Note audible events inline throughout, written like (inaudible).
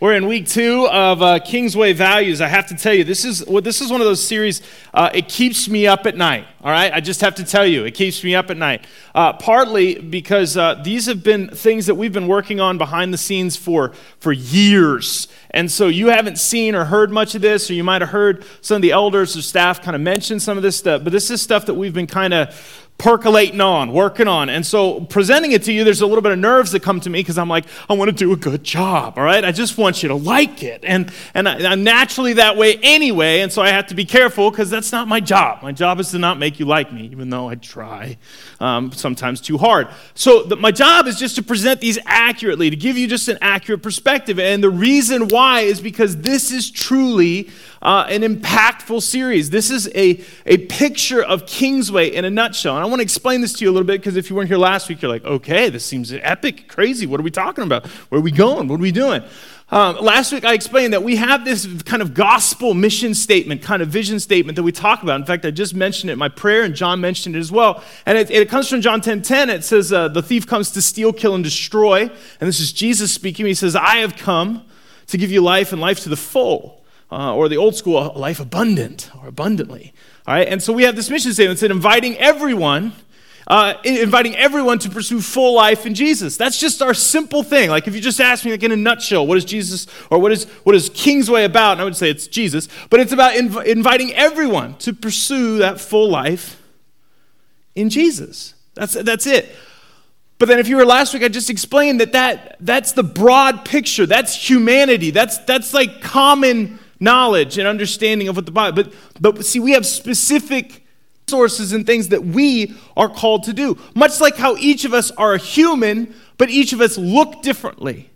We're in week two of uh, Kingsway Values. I have to tell you, this is well, this is one of those series. Uh, it keeps me up at night. All right, I just have to tell you, it keeps me up at night. Uh, partly because uh, these have been things that we've been working on behind the scenes for for years, and so you haven't seen or heard much of this, or you might have heard some of the elders or staff kind of mention some of this stuff. But this is stuff that we've been kind of percolating on, working on. And so presenting it to you, there's a little bit of nerves that come to me because I'm like, I want to do a good job, all right? I just want you to like it. And, and I, am naturally that way anyway, and so I have to be careful because that's not my job. My job is to not make you like me, even though I try um, sometimes too hard. So the, my job is just to present these accurately, to give you just an accurate perspective. And the reason why is because this is truly uh, an impactful series. This is a, a picture of Kingsway in a nutshell. And I want to explain this to you a little bit because if you weren't here last week, you're like, okay, this seems epic, crazy. What are we talking about? Where are we going? What are we doing? Um, last week, I explained that we have this kind of gospel mission statement, kind of vision statement that we talk about. In fact, I just mentioned it in my prayer, and John mentioned it as well. And it, it comes from John 10 10. It says, uh, The thief comes to steal, kill, and destroy. And this is Jesus speaking. He says, I have come to give you life and life to the full uh, or the old school life abundant or abundantly. All right, and so we have this mission statement that inviting everyone. Uh, inviting everyone to pursue full life in Jesus. That's just our simple thing. Like if you just ask me, like in a nutshell, what is Jesus or what is what is Kingsway about? And I would say it's Jesus, but it's about inv- inviting everyone to pursue that full life in Jesus. That's that's it. But then if you were last week, I just explained that, that that's the broad picture. That's humanity. That's that's like common knowledge and understanding of what the Bible. But, but see, we have specific sources and things that we are called to do. Much like how each of us are a human, but each of us look differently,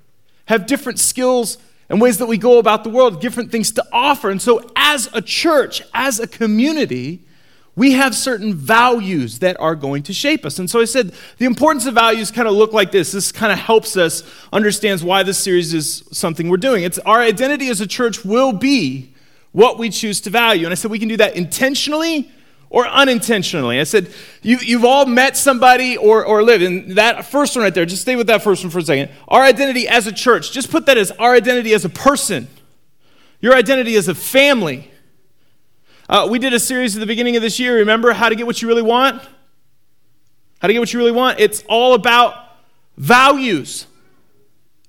have different skills and ways that we go about the world, different things to offer. And so, as a church, as a community, we have certain values that are going to shape us. And so I said the importance of values kind of look like this. This kind of helps us understands why this series is something we're doing. It's our identity as a church will be what we choose to value. And I said we can do that intentionally or unintentionally. I said you, you've all met somebody or, or lived. And that first one right there, just stay with that first one for a second. Our identity as a church, just put that as our identity as a person, your identity as a family uh, we did a series at the beginning of this year. Remember how to get what you really want? How to get what you really want? It's all about values.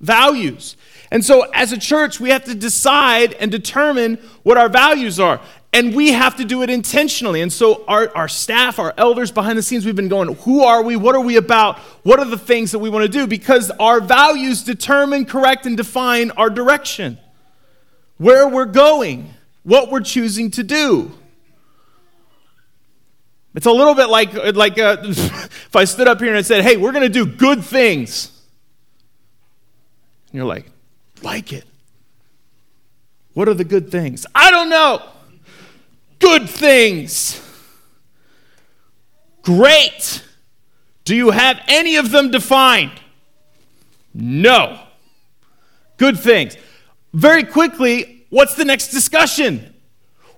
Values. And so, as a church, we have to decide and determine what our values are. And we have to do it intentionally. And so, our, our staff, our elders behind the scenes, we've been going, who are we? What are we about? What are the things that we want to do? Because our values determine, correct, and define our direction, where we're going what we're choosing to do. It's a little bit like, like uh, (laughs) if I stood up here and I said, hey, we're going to do good things. And you're like, like it. What are the good things? I don't know. Good things. Great. Do you have any of them defined? No. Good things. Very quickly, what's the next discussion?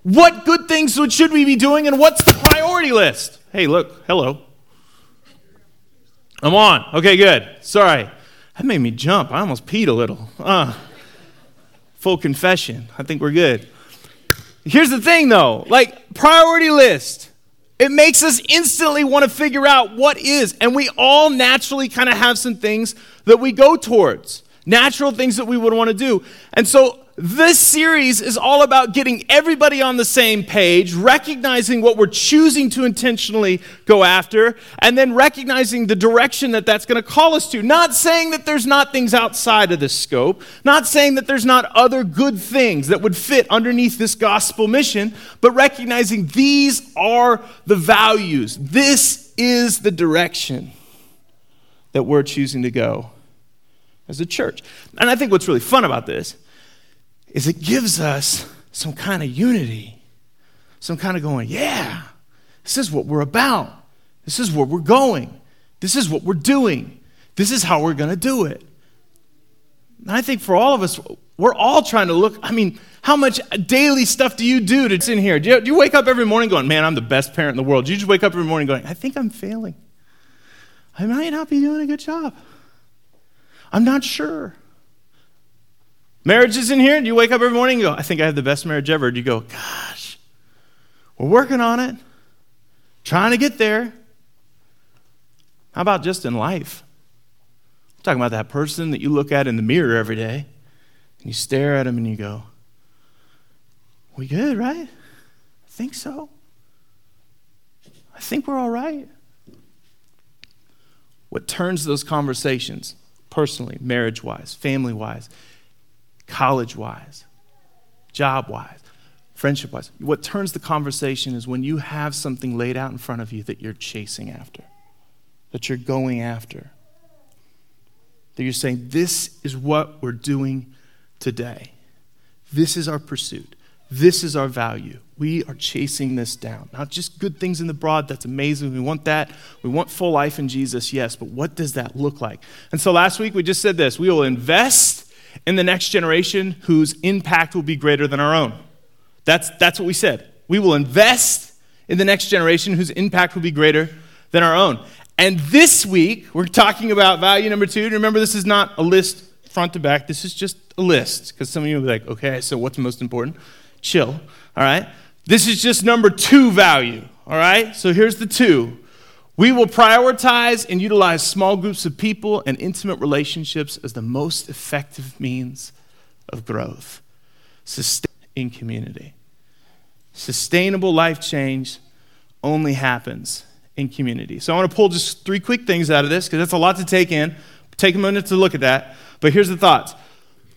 What good things should we be doing and what's the priority list? Hey, look, hello. I'm on. Okay, good. Sorry. That made me jump. I almost peed a little. Uh, full confession. I think we're good. Here's the thing though like, priority list. It makes us instantly want to figure out what is. And we all naturally kind of have some things that we go towards, natural things that we would want to do. And so this series is all about getting everybody on the same page, recognizing what we're choosing to intentionally go after, and then recognizing the direction that that's going to call us to. Not saying that there's not things outside of this scope, not saying that there's not other good things that would fit underneath this gospel mission, but recognizing these are the values. This is the direction that we're choosing to go as a church. And I think what's really fun about this is it gives us some kind of unity, some kind of going, yeah, this is what we're about. This is where we're going. This is what we're doing. This is how we're going to do it. And I think for all of us, we're all trying to look. I mean, how much daily stuff do you do that's in here? Do you, do you wake up every morning going, man, I'm the best parent in the world? Do you just wake up every morning going, I think I'm failing? I might not be doing a good job. I'm not sure. Marriages in here, do you wake up every morning and go, I think I have the best marriage ever? Do you go, gosh, we're working on it, trying to get there? How about just in life? I'm talking about that person that you look at in the mirror every day, and you stare at him and you go, We good, right? I think so. I think we're all right. What turns those conversations, personally, marriage wise, family wise, college wise, job wise, friendship wise, what turns the conversation is when you have something laid out in front of you that you're chasing after, that you're going after. That you're saying, this is what we're doing today. This is our pursuit. This is our value. We are chasing this down. Not just good things in the broad, that's amazing. We want that. We want full life in Jesus, yes, but what does that look like? And so last week we just said this we will invest in the next generation whose impact will be greater than our own. That's, that's what we said. We will invest in the next generation whose impact will be greater than our own. And this week, we're talking about value number two. Remember, this is not a list front to back, this is just a list. Because some of you will be like, okay, so what's most important? Chill, all right? This is just number two value, all right? So here's the two we will prioritize and utilize small groups of people and intimate relationships as the most effective means of growth in community. Sustainable life change only happens in community. So I want to pull just three quick things out of this because that's a lot to take in. Take a minute to look at that. But here's the thoughts.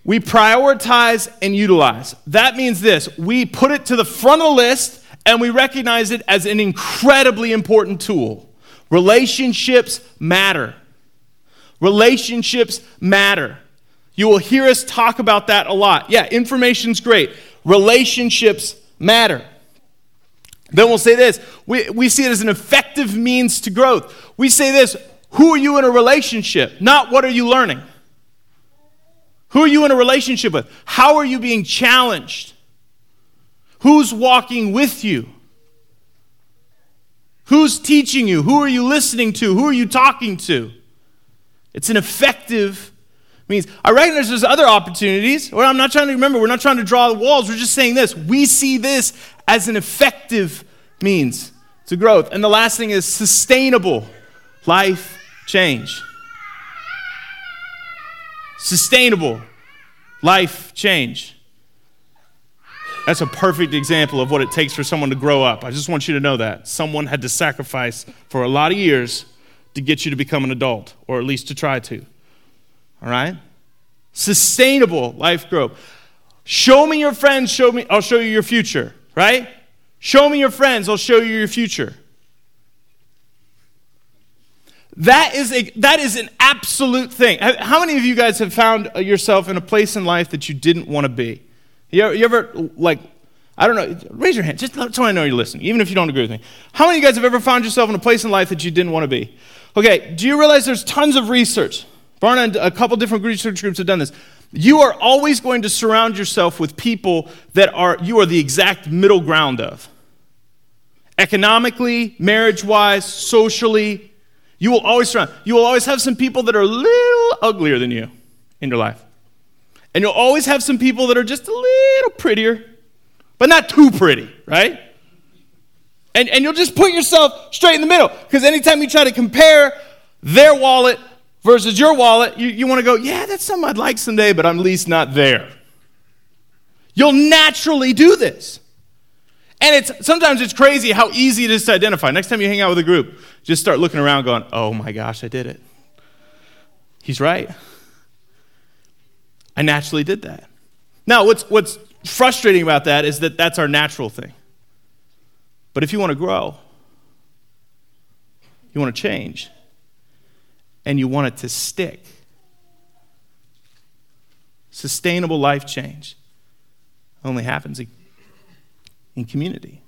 We prioritize and utilize. That means this we put it to the front of the list and we recognize it as an incredibly important tool. Relationships matter. Relationships matter. You will hear us talk about that a lot. Yeah, information's great. Relationships matter. Then we'll say this we, we see it as an effective means to growth. We say this who are you in a relationship? Not what are you learning? Who are you in a relationship with? How are you being challenged? Who's walking with you? Who's teaching you? Who are you listening to? Who are you talking to? It's an effective means. I recognize there's other opportunities. Well, I'm not trying to remember, we're not trying to draw the walls. We're just saying this. We see this as an effective means to growth. And the last thing is sustainable life change. Sustainable life change. That's a perfect example of what it takes for someone to grow up. I just want you to know that. Someone had to sacrifice for a lot of years to get you to become an adult, or at least to try to. All right? Sustainable life growth. Show me your friends, show me, I'll show you your future, right? Show me your friends, I'll show you your future. That is, a, that is an absolute thing. How many of you guys have found yourself in a place in life that you didn't want to be? You ever, you ever, like, I don't know, raise your hand, just so I know you're listening, even if you don't agree with me. How many of you guys have ever found yourself in a place in life that you didn't want to be? Okay, do you realize there's tons of research? Barna and a couple different research groups have done this. You are always going to surround yourself with people that are, you are the exact middle ground of. Economically, marriage wise, socially, you will always surround, you will always have some people that are a little uglier than you in your life. And you'll always have some people that are just a little prettier, but not too pretty, right? And, and you'll just put yourself straight in the middle. Because anytime you try to compare their wallet versus your wallet, you, you want to go, yeah, that's something I'd like someday, but I'm at least not there. You'll naturally do this. And it's sometimes it's crazy how easy it is to identify. Next time you hang out with a group, just start looking around going, oh my gosh, I did it. He's right. I naturally did that. Now, what's, what's frustrating about that is that that's our natural thing. But if you want to grow, you want to change, and you want it to stick, sustainable life change only happens in community.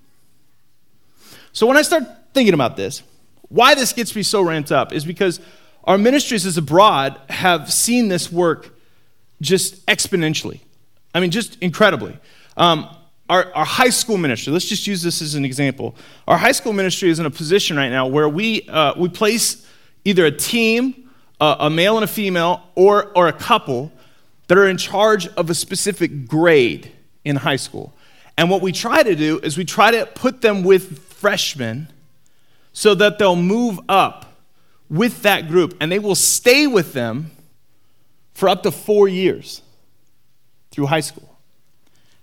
So when I start thinking about this, why this gets me so ramped up is because our ministries as abroad have seen this work just exponentially. I mean, just incredibly. Um, our, our, high school ministry, let's just use this as an example. Our high school ministry is in a position right now where we, uh, we place either a team, uh, a male and a female, or, or a couple that are in charge of a specific grade in high school. And what we try to do is we try to put them with freshmen so that they'll move up with that group and they will stay with them for up to four years through high school.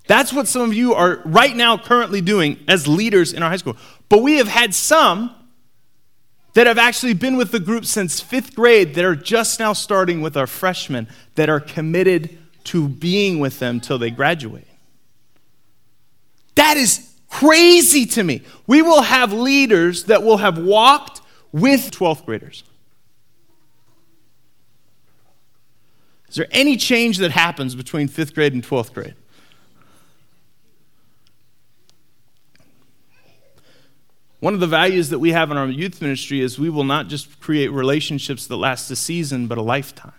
That's what some of you are right now currently doing as leaders in our high school. But we have had some that have actually been with the group since fifth grade that are just now starting with our freshmen that are committed to being with them till they graduate. That is crazy to me. We will have leaders that will have walked with 12th graders. Is there any change that happens between fifth grade and 12th grade? One of the values that we have in our youth ministry is we will not just create relationships that last a season, but a lifetime.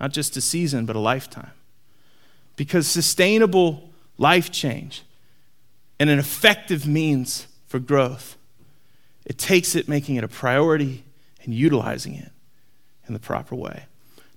Not just a season, but a lifetime. Because sustainable life change and an effective means for growth, it takes it making it a priority and utilizing it in the proper way.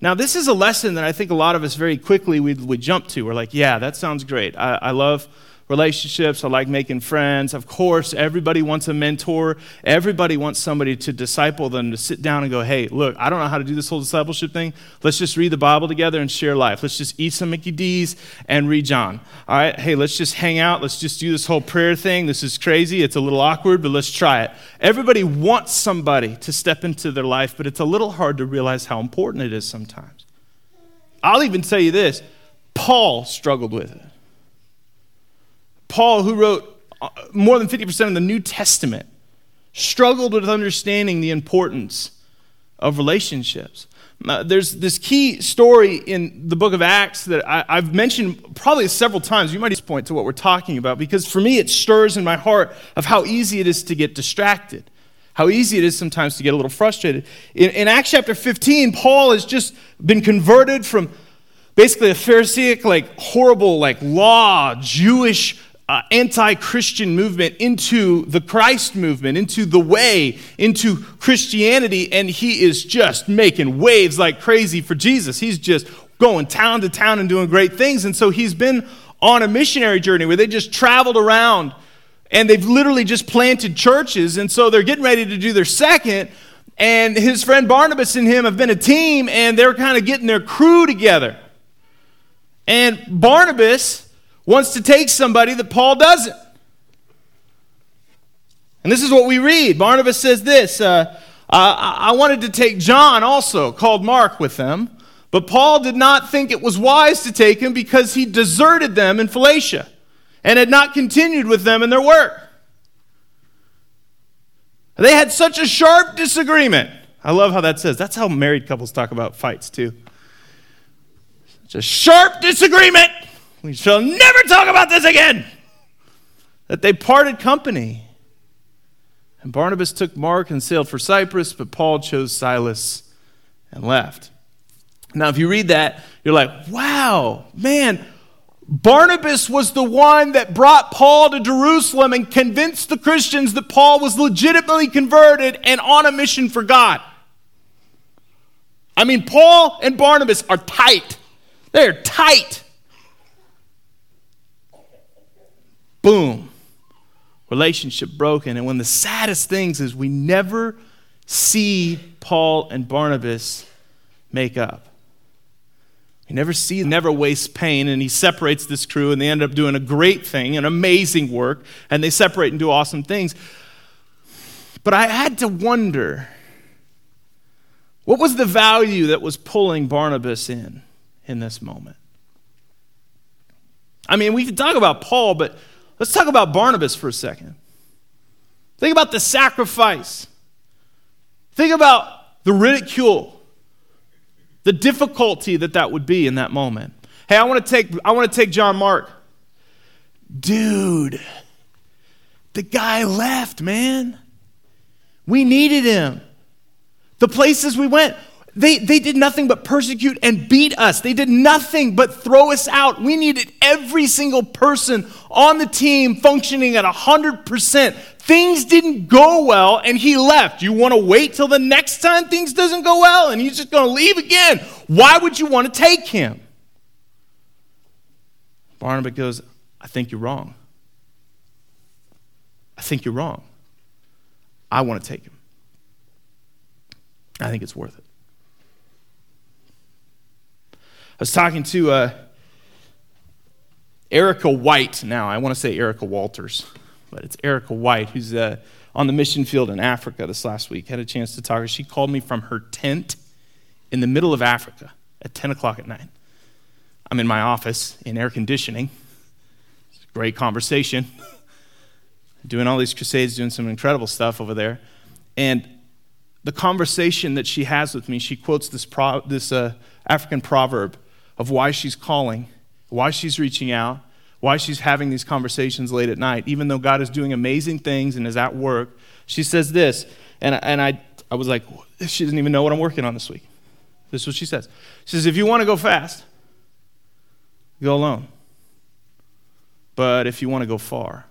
Now, this is a lesson that I think a lot of us very quickly we would jump to. We're like, yeah, that sounds great. I, I love relationships. I like making friends. Of course, everybody wants a mentor. Everybody wants somebody to disciple them, to sit down and go, hey, look, I don't know how to do this whole discipleship thing. Let's just read the Bible together and share life. Let's just eat some Mickey D's and read John. All right, hey, let's just hang out. Let's just do this whole prayer thing. This is crazy. It's a little awkward, but let's try it. Everybody wants somebody to step into their life, but it's a little hard to realize how important it is sometimes. I'll even tell you this Paul struggled with it. Paul, who wrote uh, more than 50% of the New Testament, struggled with understanding the importance of relationships. Uh, there's this key story in the book of Acts that I, have mentioned probably several times. You might just point to what we're talking about because for me it stirs in my heart of how easy it is to get distracted, how easy it is sometimes to get a little frustrated. In, in Acts chapter 15, Paul has just been converted from basically a Pharisaic, like horrible, like law, Jewish uh, anti Christian movement into the Christ movement, into the way, into Christianity, and he is just making waves like crazy for Jesus. He's just going town to town and doing great things. And so he's been on a missionary journey where they just traveled around and they've literally just planted churches. And so they're getting ready to do their second. And his friend Barnabas and him have been a team and they're kind of getting their crew together. And Barnabas wants to take somebody that Paul doesn't. And this is what we read. Barnabas says this uh, I wanted to take John also, called Mark, with them, but Paul did not think it was wise to take him because he deserted them in Phaeacia and had not continued with them in their work. They had such a sharp disagreement. I love how that says. That's how married couples talk about fights, too. Such a sharp disagreement we shall never talk about this again. That they parted company. And Barnabas took Mark and sailed for Cyprus, but Paul chose Silas and left. Now, if you read that, you're like, wow, man, Barnabas was the one that brought Paul to Jerusalem and convinced the Christians that Paul was legitimately converted and on a mission for God. I mean, Paul and Barnabas are tight. They're tight. Boom, relationship broken. And one of the saddest things is we never see Paul and Barnabas make up. We never see, never waste pain, and he separates this crew, and they end up doing a great thing, an amazing work, and they separate and do awesome things. But I had to wonder what was the value that was pulling Barnabas in in this moment? I mean, we can talk about Paul, but Let's talk about Barnabas for a second. Think about the sacrifice. Think about the ridicule, the difficulty that that would be in that moment. Hey, I want to take I want to take John Mark. Dude, the guy left, man. We needed him. The places we went, they, they did nothing but persecute and beat us. They did nothing but throw us out. We needed every single person on the team functioning at 100%. Things didn't go well and he left. You want to wait till the next time things doesn't go well and he's just going to leave again. Why would you want to take him? Barnabas goes, I think you're wrong. I think you're wrong. I want to take him. I think it's worth it. I was talking to uh, Erica White now. I want to say Erica Walters, but it's Erica White who's uh, on the mission field in Africa this last week. Had a chance to talk. She called me from her tent in the middle of Africa at 10 o'clock at night. I'm in my office in air conditioning. Great conversation. (laughs) doing all these crusades, doing some incredible stuff over there. And the conversation that she has with me, she quotes this, pro, this uh, African proverb of why she's calling, why she's reaching out, why she's having these conversations late at night, even though God is doing amazing things and is at work. She says this, and, and I, I was like, she doesn't even know what I'm working on this week. This is what she says. She says, if you want to go fast, go alone. But if you want to go far,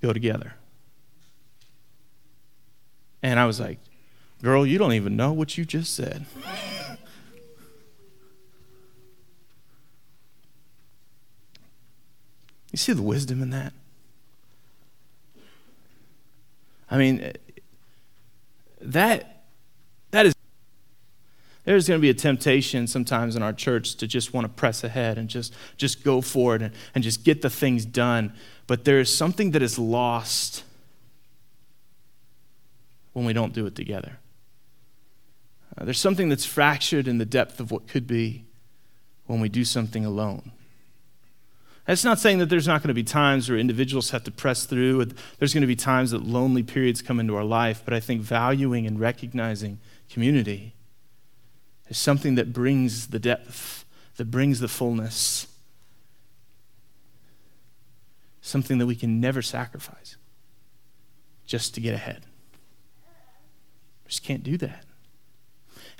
go together. And I was like, girl, you don't even know what you just said. You see the wisdom in that? I mean, that, that is, there's going to be a temptation sometimes in our church to just want to press ahead and just, just go for it and, and just get the things done. But there is something that is lost when we don't do it together. Uh, there's something that's fractured in the depth of what could be when we do something alone. That's not saying that there's not going to be times where individuals have to press through. There's going to be times that lonely periods come into our life, but I think valuing and recognizing community is something that brings the depth, that brings the fullness, something that we can never sacrifice just to get ahead. We just can't do that.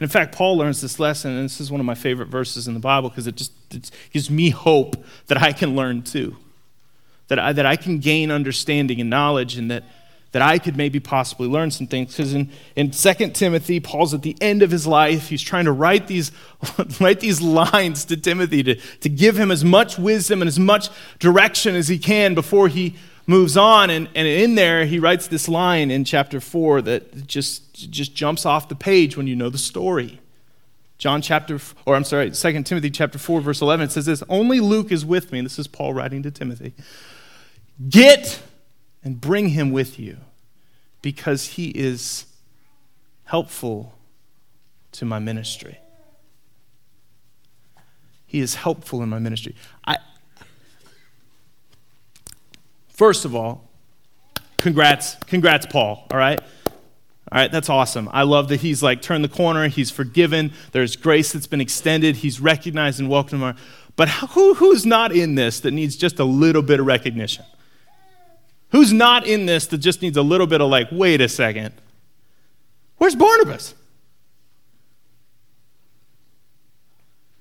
In fact, Paul learns this lesson, and this is one of my favorite verses in the Bible because it just it gives me hope that I can learn too. That I, that I can gain understanding and knowledge, and that, that I could maybe possibly learn some things. Because in, in 2 Timothy, Paul's at the end of his life. He's trying to write these, (laughs) write these lines to Timothy to, to give him as much wisdom and as much direction as he can before he moves on. And, and in there, he writes this line in chapter 4 that just, just jumps off the page when you know the story. John chapter, or I'm sorry, 2 Timothy chapter 4, verse 11, it says this Only Luke is with me. And this is Paul writing to Timothy. Get and bring him with you because he is helpful to my ministry. He is helpful in my ministry. I, First of all, congrats, congrats, Paul, all right? All right, that's awesome. I love that he's like turned the corner, he's forgiven, there's grace that's been extended, he's recognized and welcomed. But who, who's not in this that needs just a little bit of recognition? Who's not in this that just needs a little bit of like, wait a second, where's Barnabas?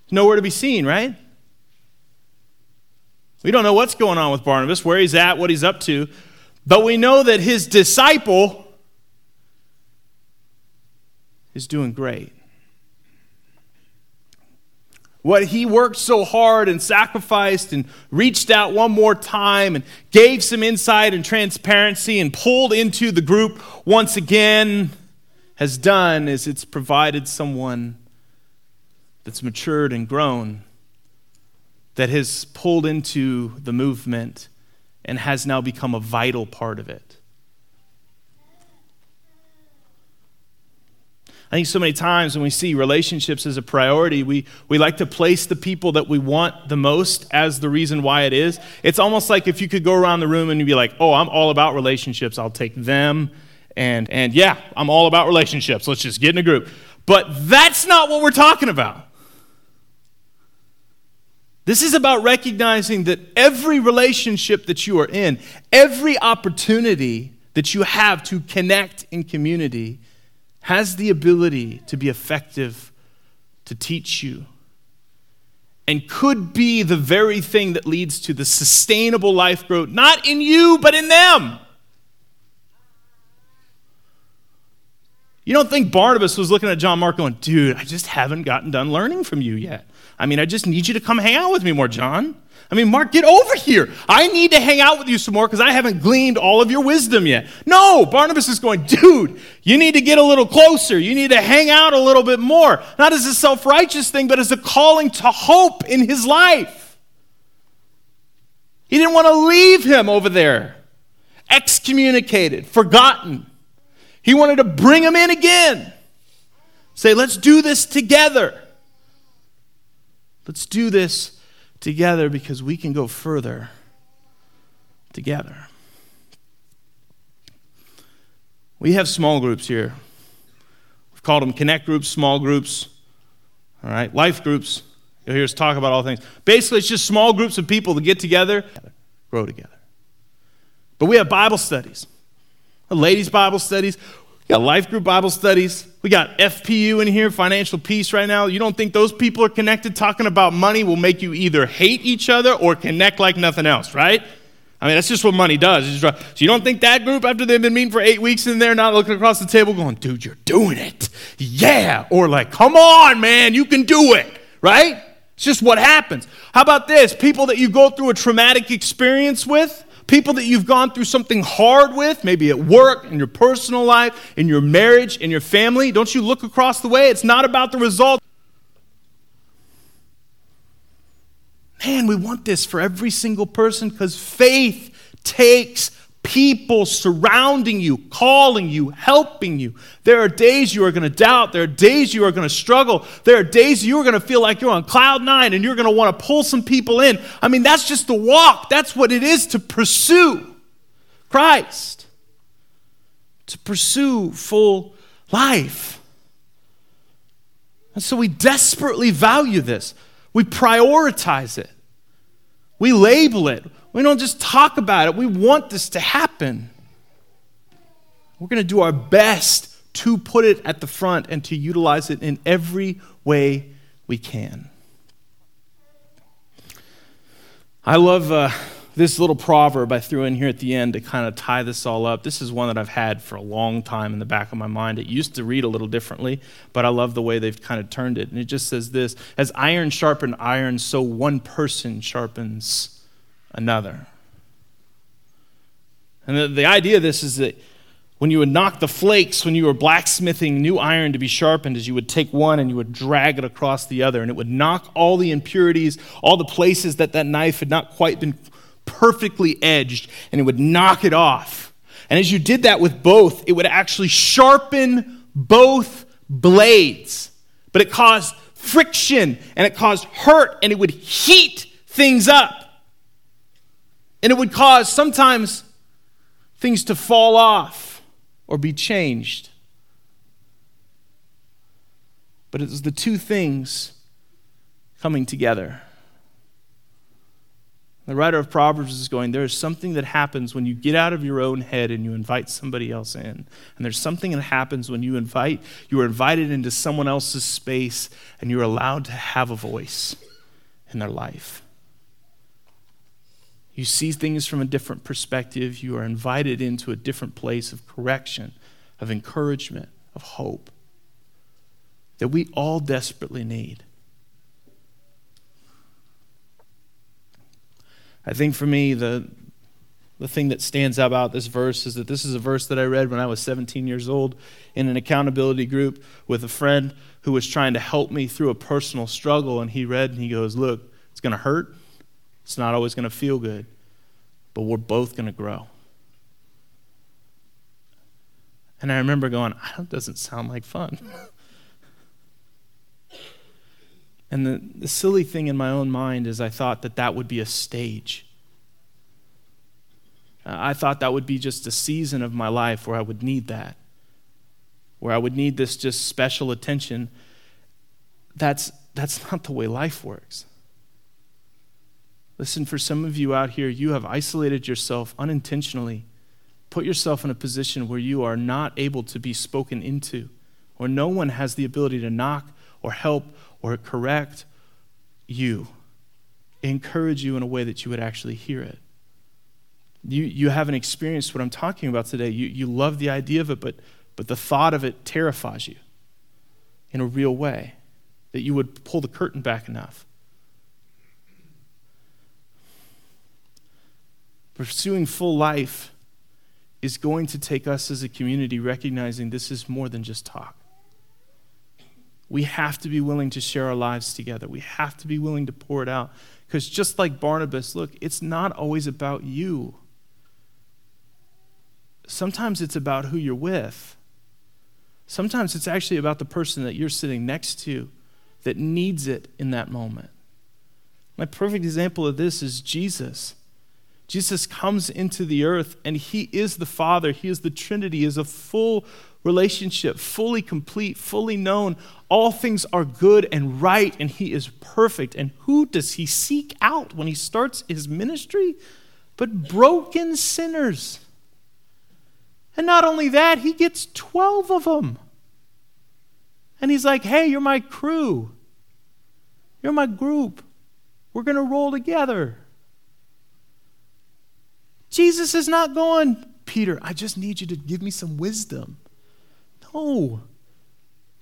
Nowhere to be seen, right? We don't know what's going on with Barnabas, where he's at, what he's up to, but we know that his disciple is doing great. What he worked so hard and sacrificed and reached out one more time and gave some insight and transparency and pulled into the group once again has done is it's provided someone that's matured and grown that has pulled into the movement and has now become a vital part of it. I think so many times when we see relationships as a priority, we, we like to place the people that we want the most as the reason why it is. It's almost like if you could go around the room and be like, oh, I'm all about relationships, I'll take them. And, and yeah, I'm all about relationships. Let's just get in a group. But that's not what we're talking about. This is about recognizing that every relationship that you are in, every opportunity that you have to connect in community, has the ability to be effective to teach you and could be the very thing that leads to the sustainable life growth, not in you, but in them. You don't think Barnabas was looking at John Mark going, dude, I just haven't gotten done learning from you yet. I mean, I just need you to come hang out with me more, John. I mean, Mark, get over here. I need to hang out with you some more because I haven't gleaned all of your wisdom yet. No, Barnabas is going, dude, you need to get a little closer. You need to hang out a little bit more. Not as a self righteous thing, but as a calling to hope in his life. He didn't want to leave him over there, excommunicated, forgotten. He wanted to bring him in again. Say, let's do this together. Let's do this together because we can go further together. We have small groups here. We've called them connect groups, small groups, all right, life groups. You'll hear us talk about all things. Basically, it's just small groups of people to get together, grow together. But we have Bible studies, ladies' Bible studies. We got life group Bible studies. We got FPU in here, financial peace right now. You don't think those people are connected? Talking about money will make you either hate each other or connect like nothing else, right? I mean, that's just what money does. So you don't think that group, after they've been meeting for eight weeks and they're not looking across the table going, dude, you're doing it. Yeah. Or like, come on, man, you can do it, right? It's just what happens. How about this? People that you go through a traumatic experience with, people that you've gone through something hard with, maybe at work, in your personal life, in your marriage, in your family, don't you look across the way? It's not about the result. Man, we want this for every single person because faith takes people surrounding you, calling you, helping you. There are days you are going to doubt. There are days you are going to struggle. There are days you are going to feel like you're on cloud nine and you're going to want to pull some people in. I mean, that's just the walk. That's what it is to pursue Christ, to pursue full life. And so we desperately value this. We prioritize it. We label it. We don't just talk about it, we want this to happen. We're going to do our best to put it at the front and to utilize it in every way we can. I love uh, this little proverb I threw in here at the end to kind of tie this all up. This is one that I've had for a long time in the back of my mind. It used to read a little differently, but I love the way they've kind of turned it. And it just says this As iron sharpens iron, so one person sharpens another. And the, the idea of this is that when you would knock the flakes, when you were blacksmithing new iron to be sharpened, is you would take one and you would drag it across the other, and it would knock all the impurities, all the places that that knife had not quite been perfectly edged, and it would knock it off. And as you did that with both, it would actually sharpen both blades. But it caused friction and it caused hurt and it would heat things up. And it would cause sometimes things to fall off or be changed. But it was the two things coming together. The writer of Proverbs is going, There is something that happens when you get out of your own head and you invite somebody else in. And there's something that happens when you invite, you are invited into someone else's space and you're allowed to have a voice in their life. You see things from a different perspective. You are invited into a different place of correction, of encouragement, of hope that we all desperately need. I think for me, the, the thing that stands out about this verse is that this is a verse that I read when I was 17 years old in an accountability group with a friend who was trying to help me through a personal struggle. And he read and he goes, Look, it's going to hurt. It's not always going to feel good, but we're both going to grow. And I remember going, ah, that doesn't sound like fun. (laughs) and the, the silly thing in my own mind is I thought that that would be a stage. I thought that would be just a season of my life where I would need that, where I would need this just special attention. That's, that's not the way life works. Listen, for some of you out here, you have isolated yourself unintentionally, put yourself in a position where you are not able to be spoken into, or no one has the ability to knock or help or correct you, encourage you in a way that you would actually hear it. You, you haven't experienced what I'm talking about today. You, you love the idea of it, but, but the thought of it terrifies you in a real way, that you would pull the curtain back enough. Pursuing full life is going to take us as a community recognizing this is more than just talk. We have to be willing to share our lives together. We have to be willing to pour it out. Because just like Barnabas, look, it's not always about you. Sometimes it's about who you're with. Sometimes it's actually about the person that you're sitting next to that needs it in that moment. My perfect example of this is Jesus. Jesus comes into the earth and he is the Father, he is the Trinity, he is a full relationship, fully complete, fully known. All things are good and right, and he is perfect. And who does he seek out when he starts his ministry? But broken sinners. And not only that, he gets 12 of them. And he's like, hey, you're my crew. You're my group. We're going to roll together. Jesus is not going, Peter, I just need you to give me some wisdom. No.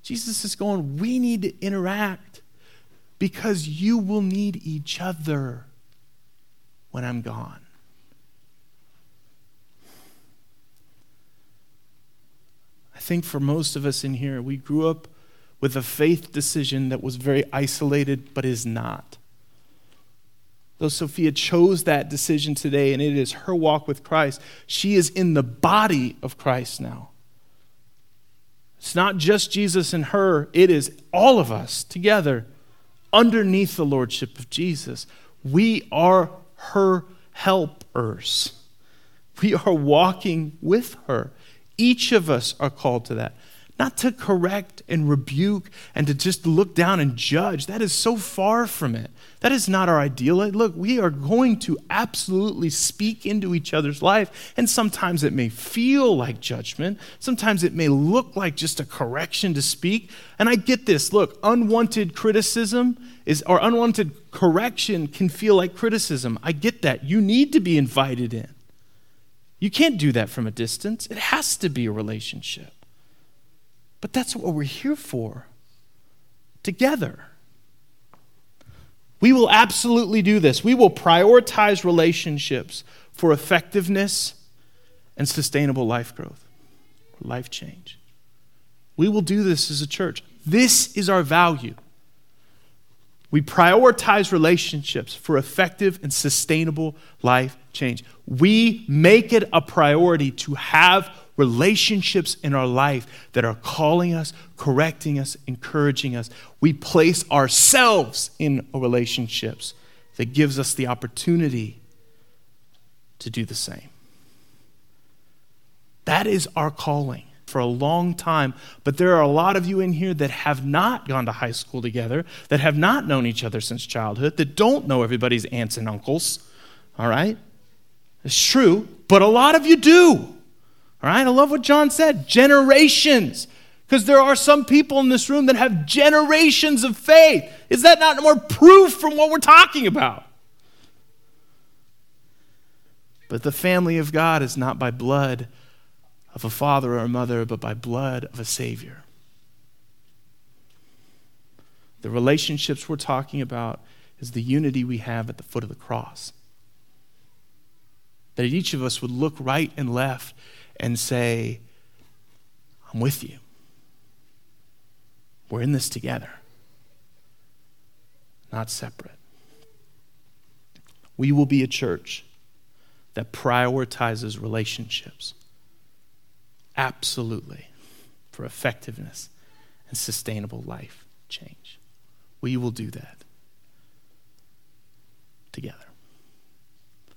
Jesus is going, we need to interact because you will need each other when I'm gone. I think for most of us in here, we grew up with a faith decision that was very isolated but is not. Though Sophia chose that decision today and it is her walk with Christ, she is in the body of Christ now. It's not just Jesus and her, it is all of us together underneath the lordship of Jesus. We are her helpers. We are walking with her. Each of us are called to that not to correct and rebuke and to just look down and judge. That is so far from it. That is not our ideal. Look, we are going to absolutely speak into each other's life, and sometimes it may feel like judgment. Sometimes it may look like just a correction to speak. And I get this. Look, unwanted criticism is or unwanted correction can feel like criticism. I get that. You need to be invited in. You can't do that from a distance. It has to be a relationship. But that's what we're here for together. We will absolutely do this. We will prioritize relationships for effectiveness and sustainable life growth, life change. We will do this as a church. This is our value. We prioritize relationships for effective and sustainable life change. We make it a priority to have relationships in our life that are calling us, correcting us, encouraging us. We place ourselves in relationships that gives us the opportunity to do the same. That is our calling for a long time. But there are a lot of you in here that have not gone to high school together, that have not known each other since childhood, that don't know everybody's aunts and uncles. All right? It's true, but a lot of you do. All right, I love what John said generations. Because there are some people in this room that have generations of faith. Is that not more proof from what we're talking about? But the family of God is not by blood of a father or a mother, but by blood of a Savior. The relationships we're talking about is the unity we have at the foot of the cross. That each of us would look right and left and say, I'm with you. We're in this together, not separate. We will be a church that prioritizes relationships. Absolutely. For effectiveness and sustainable life change. We will do that together.